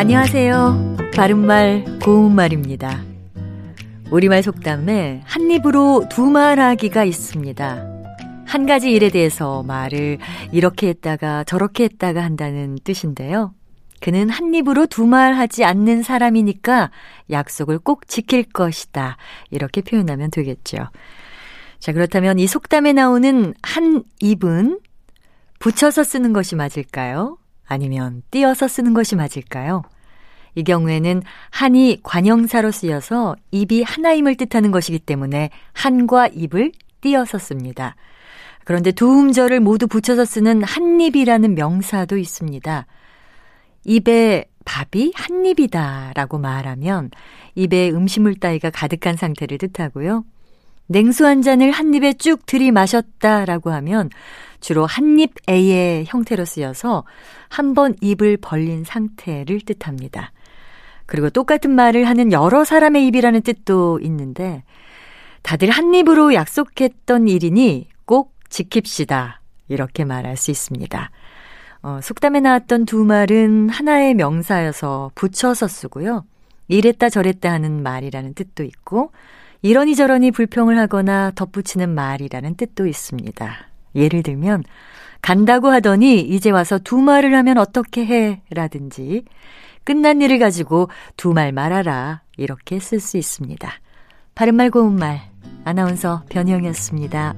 안녕하세요. 바른말, 고운말입니다. 우리말 속담에 한 입으로 두 말하기가 있습니다. 한 가지 일에 대해서 말을 이렇게 했다가 저렇게 했다가 한다는 뜻인데요. 그는 한 입으로 두 말 하지 않는 사람이니까 약속을 꼭 지킬 것이다. 이렇게 표현하면 되겠죠. 자, 그렇다면 이 속담에 나오는 한 입은 붙여서 쓰는 것이 맞을까요? 아니면 띄어서 쓰는 것이 맞을까요? 이 경우에는 한이 관형사로 쓰여서 입이 하나임을 뜻하는 것이기 때문에 한과 입을 띄어서 씁니다. 그런데 두 음절을 모두 붙여서 쓰는 한입이라는 명사도 있습니다. 입에 밥이 한 입이다 라고 말하면 입에 음식물 따위가 가득한 상태를 뜻하고요. 냉수 한 잔을 한 입에 쭉 들이마셨다 라고 하면 주로 한입 A의 형태로 쓰여서 한 번 입을 벌린 상태를 뜻합니다. 그리고 똑같은 말을 하는 여러 사람의 입이라는 뜻도 있는데 다들 한 입으로 약속했던 일이니 꼭 지킵시다. 이렇게 말할 수 있습니다. 어, 속담에 나왔던 두 말은 하나의 명사여서 붙여서 쓰고요. 이랬다 저랬다 하는 말이라는 뜻도 있고 이러니 저러니 불평을 하거나 덧붙이는 말이라는 뜻도 있습니다. 예를 들면 간다고 하더니 이제 와서 두 말을 하면 어떻게 해? 라든지 끝난 일을 가지고 두 말 말하라 이렇게 쓸 수 있습니다. 바른말 고운말 아나운서 변희영이었습니다.